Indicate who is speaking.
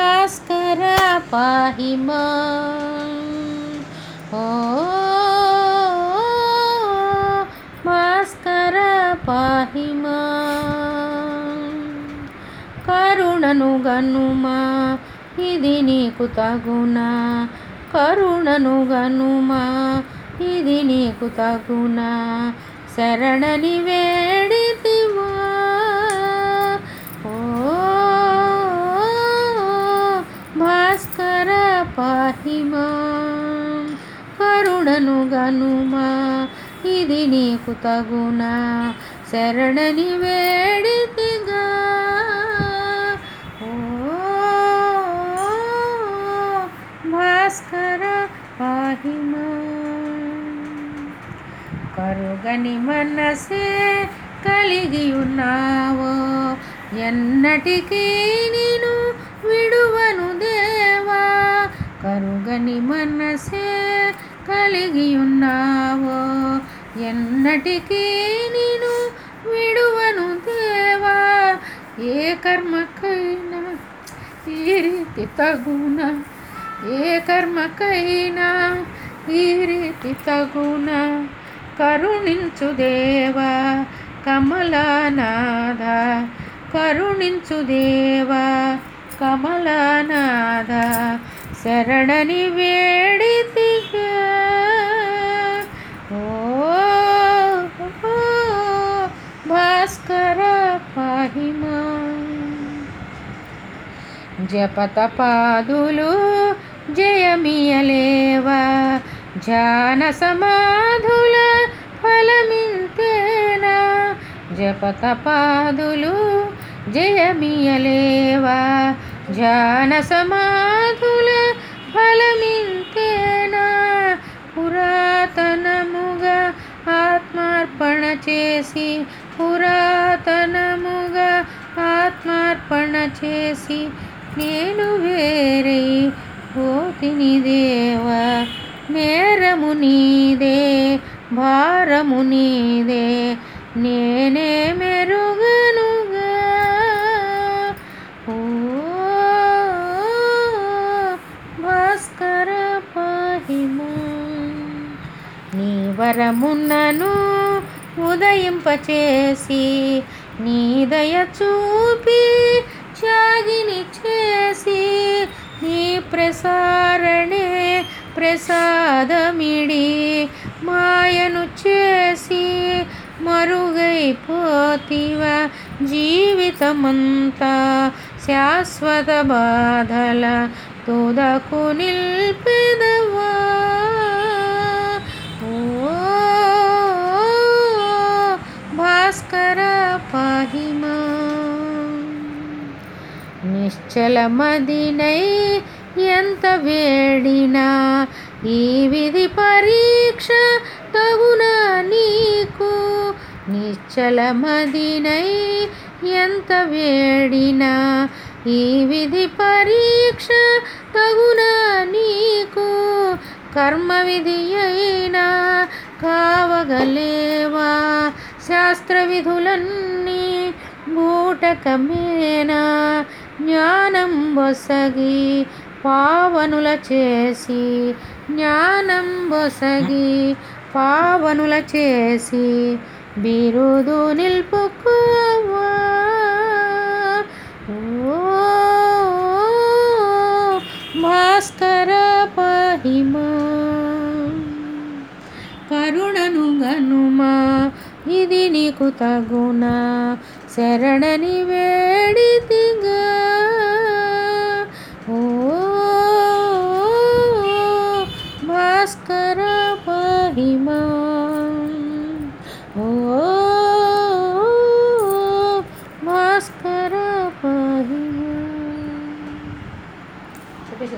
Speaker 1: భాస్కర పాహిమా ఓ భాస్కర పాహిమా కరుణను గనుమా ఇది నీకు తగునా కరుణను గనుమా ఇది నీకు తగునా శరణని వే కరుణను గనుమా ఇది నీకు తగునా శరణని వేడితిగా. ఓ భాస్కర పాహిమా కరుగని మనసే కలిగి ఉన్నావో ఎన్నటికీ నేను విడువను కరుగని మనసే కలిగి ఉన్నావో ఎన్నటికీ నేను విడువను దేవా ఏ కర్మకైనా ఈ రీతి తగున ఏ కర్మకైనా ఈ రీతి తగునా కరుణించు దేవా కమలానాథ కరుణించు దేవా కమలానాథ శరణని వేడితిగా. ఓ భాస్కర పాహిమా జపతపాదులు జయమియలేవా? ధ్యాన సమాధుల ఫలమింతేనా? జపతపాదులు జయమియలేవా? ధ్యాన సమాధు చేసి పురాతనముగా ఆత్మార్పణ చేసి నేను వేరే పోతిని దేవా నేరము నీదే భారము నీదే నేనే మెరుగనుగా. ఓ భాస్కర పాహిమా నీ వరమున్నను ఉదయింపచేసి నీ దయ చూపి త్యాగిని చేసి నీ ప్రసారణే ప్రసాదమిడి మాయను చేసి మరుగైపోతివ జీవితమంతా శాశ్వత బాధల తుదకు నిల్పెదా చలమదినై ఎంత వేడినా ఈ విధి పరీక్ష తగునా నీకు? నిశ్చలమదినై ఎంత వేడినా ఈ విధి పరీక్ష తగునా నీకు? కర్మ విధి అయినా కావగలేవా? శాస్త్ర విధులన్నీ బూటకమేనా? జ్ఞానం బొసగి పావనుల చేసి జ్ఞానం బొసగి పావనుల చేసి బిరుదు నిల్పుకోవా. ఓ భాస్కర పహిమా కరుణను గనుమా. ఇది నీకు తగునా శరణని వేడితిగా ఓ భాస్కర మహిమా. ఓ భాస్కర మహిమా. చెప్పేసి